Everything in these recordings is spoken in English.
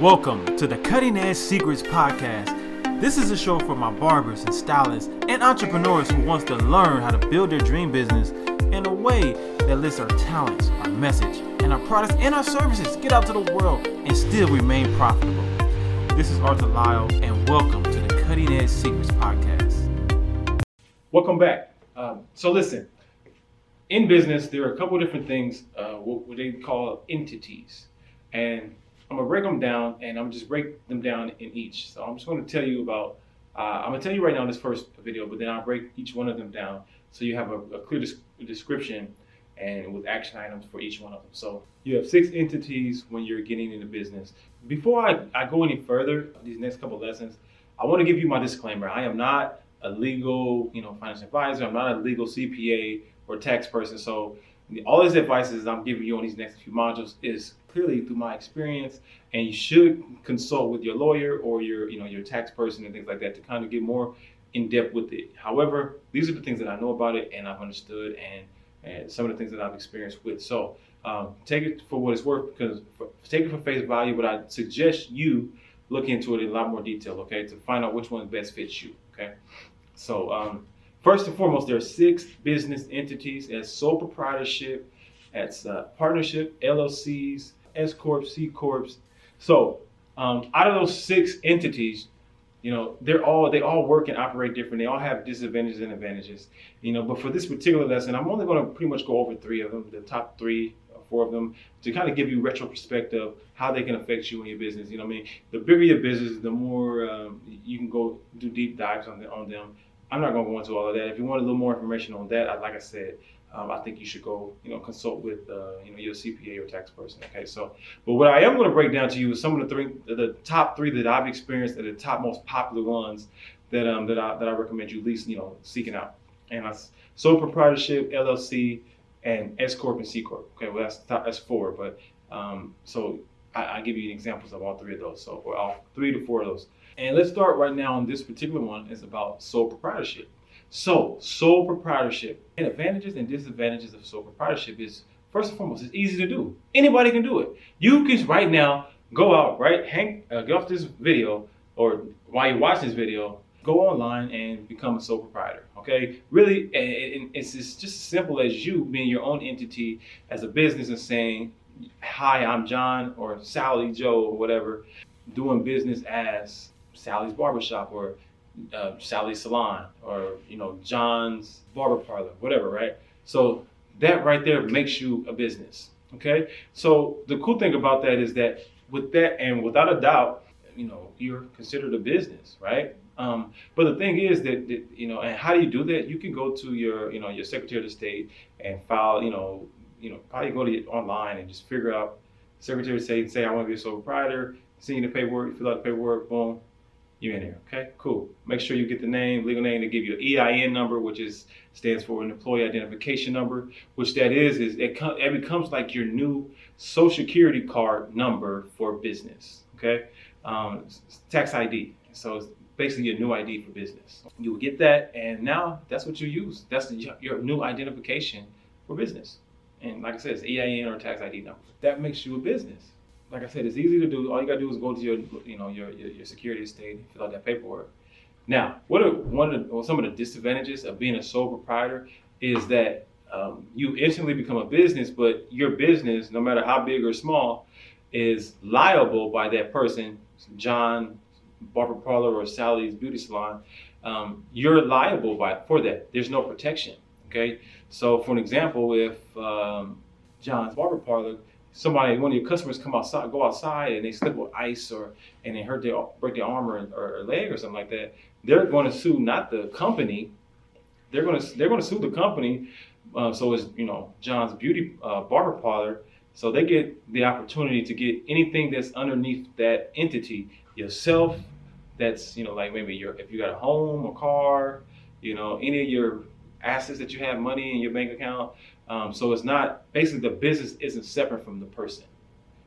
Welcome to the Cutting Edge Secrets Podcast. This is a show for my barbers and stylists and entrepreneurs who wants to learn how to build their dream business in a way that lets our talents, our message, and our products and our services get out to the world and still remain profitable. This is Arthur Lyle, and welcome to the Cutting Edge Secrets Podcast. Welcome back. Um, so listen, in business, there are a couple different things, uh, what, what they call entities, and I'm gonna break them down, and I'm just break them down in each. So I'm just gonna tell you about. Uh, I'm gonna tell you right now in this first video, but then I'll break each one of them down so you have a, a clear des- description and with action items for each one of them. So you have six entities when you're getting into business. Before I, I go any further, these next couple lessons, I want to give you my disclaimer. I am not a legal, you know, financial advisor. I'm not a legal CPA or tax person. So all these advices I'm giving you on these next few modules is clearly through my experience, and you should consult with your lawyer or your, you know, your tax person and things like that to kind of get more in depth with it. However, these are the things that I know about it and I've understood and and some of the things that I've experienced with. So um, take it for what it's worth because for, take it for face value, but I suggest you look into it in a lot more detail, okay, to find out which one best fits you, okay. So um, first and foremost, there are six business entities as sole proprietorship, as uh, partnership, LLCs, S corps, C corps. So um, out of those six entities, you know, they're all they all work and operate different. They all have disadvantages and advantages. You know, but for this particular lesson, I'm only going to pretty much go over three of them, the top three or four of them, to kind of give you retro perspective how they can affect you and your business. You know, I mean, the bigger your business, the more um, you can go do deep dives on, the, on them. I'm not going to go into all of that. If you want a little more information on that, like I said, um, I think you should go, you know, consult with, uh, you know, your CPA or tax person. Okay, so, but what I am going to break down to you is some of the three, the top three that I've experienced, that are the top most popular ones that um that I that I recommend you least, you know, seeking out. And that's sole proprietorship, LLC, and S corp and C corp. Okay, well that's top, that's four, but um, so I, I give you examples of all three of those. So, or all three to four of those. And let's start right now on this particular one is about sole proprietorship. So, sole proprietorship and advantages and disadvantages of sole proprietorship is first and foremost, it's easy to do. Anybody can do it. You can right now go out, right? Hang, uh, get off this video, or while you watch this video, go online and become a sole proprietor. Okay, really, and it's just as simple as you being your own entity as a business and saying, "Hi, I'm John," or Sally, Joe, or whatever, doing business as Sally's Barbershop or uh, Sally's Salon or you know John's Barber Parlor, whatever, right? So that right there makes you a business. Okay. So the cool thing about that is that with that and without a doubt, you know you're considered a business, right? Um, but the thing is that, that, you know, and how do you do that? You can go to your you know your Secretary of State and file you know you know probably go to online and just figure out Secretary of State say I want to be a sole proprietor. See the paperwork, fill out the paperwork, boom, you in here. Okay, cool. Make sure you get the name, legal name. They give you an EIN number, which is stands for an employee identification number. Which that is is it, com- it becomes like your new social security card number for business. Okay, um, tax ID. So it's basically your new ID for business. You will get that, and now that's what you use. That's your new identification for business. And like I said, it's EIN or tax ID number. That makes you a business like I said, it's easy to do. All you gotta do is go to your, you know, your your, your security estate, fill out that paperwork. Now, what are one of the, well, some of the disadvantages of being a sole proprietor is that um, you instantly become a business, but your business, no matter how big or small, is liable by that person, John Barber Parlor or Sally's Beauty Salon. Um, you're liable by for that. There's no protection. Okay, so for an example, if um, John's Barber Parlor somebody, one of your customers come outside, go outside and they slip with ice or, and they hurt their, break their arm or, or, leg or something like that, they're going to sue not the company. They're going to, they're going to sue the company. Uh, so it's, you know, John's Beauty uh, Barber Parlor. So they get the opportunity to get anything that's underneath that entity, yourself, that's, you know, like maybe your, if you got a home or car, you know, any of your assets that you have money in your bank account, um, so it's not basically the business isn't separate from the person,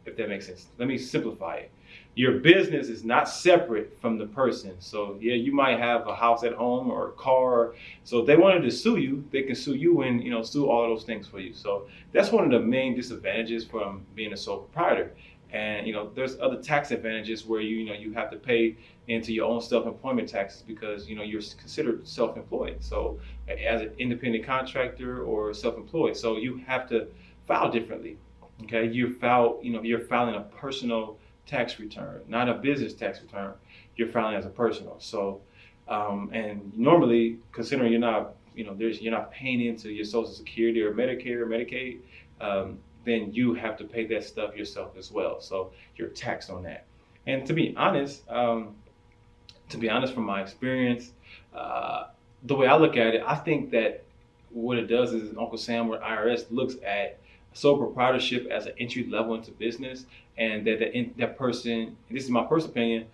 if that makes sense. Let me simplify it. Your business is not separate from the person. So yeah, you might have a house at home or a car. So if they wanted to sue you, they can sue you and you know sue all those things for you. So that's one of the main disadvantages from being a sole proprietor. And you know, there's other tax advantages where you you know you have to pay into your own self-employment taxes because you know you're considered self-employed. So as an independent contractor or self-employed, so you have to file differently. Okay, you file you know you're filing a personal tax return, not a business tax return. You're filing as a personal. So um, and normally, considering you're not you know there's you're not paying into your Social Security or Medicare or Medicaid. Um, then you have to pay that stuff yourself as well. So you're taxed on that. And to be honest, um, to be honest, from my experience, uh, the way I look at it, I think that what it does is Uncle Sam or IRS looks at sole proprietorship as an entry level into business, and that that, in, that person, this is my personal opinion,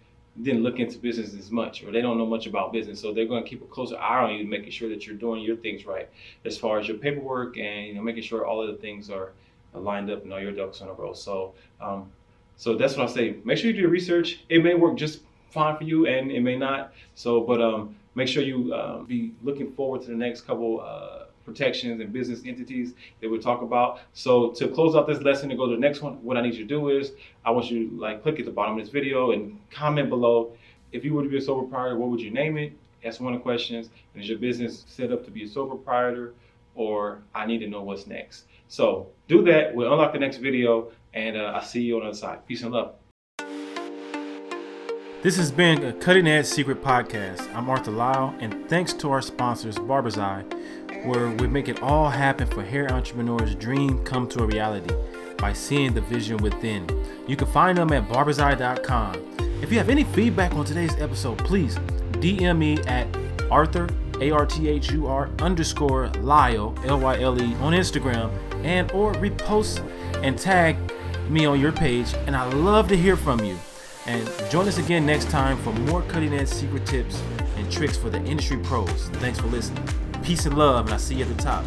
didn't look into business as much, or they don't know much about business, so they're going to keep a closer eye on you, making sure that you're doing your things right, as far as your paperwork and you know making sure all of the things are lined up and all your ducks in a row. So, um, so that's what I say. Make sure you do your research. It may work just fine for you, and it may not. So, but um, make sure you uh, be looking forward to the next couple uh, protections and business entities that we'll talk about. So, to close out this lesson and go to the next one, what I need you to do is I want you to like click at the bottom of this video and comment below. If you were to be a sole proprietor, what would you name it? That's one of the questions. And is your business set up to be a sole proprietor? Or I need to know what's next. So do that. We'll unlock the next video, and uh, I'll see you on the other side. Peace and love. This has been a Cutting Edge Secret Podcast. I'm Arthur Lyle, and thanks to our sponsors, Barber's Eye, where we make it all happen for hair entrepreneurs' dream come to a reality by seeing the vision within. You can find them at barberseye.com. If you have any feedback on today's episode, please DM me at Arthur A R T H U R underscore Lyle L Y L E on Instagram and or repost and tag me on your page and I love to hear from you. And join us again next time for more cutting edge secret tips and tricks for the industry pros. Thanks for listening. Peace and love, and I'll see you at the top.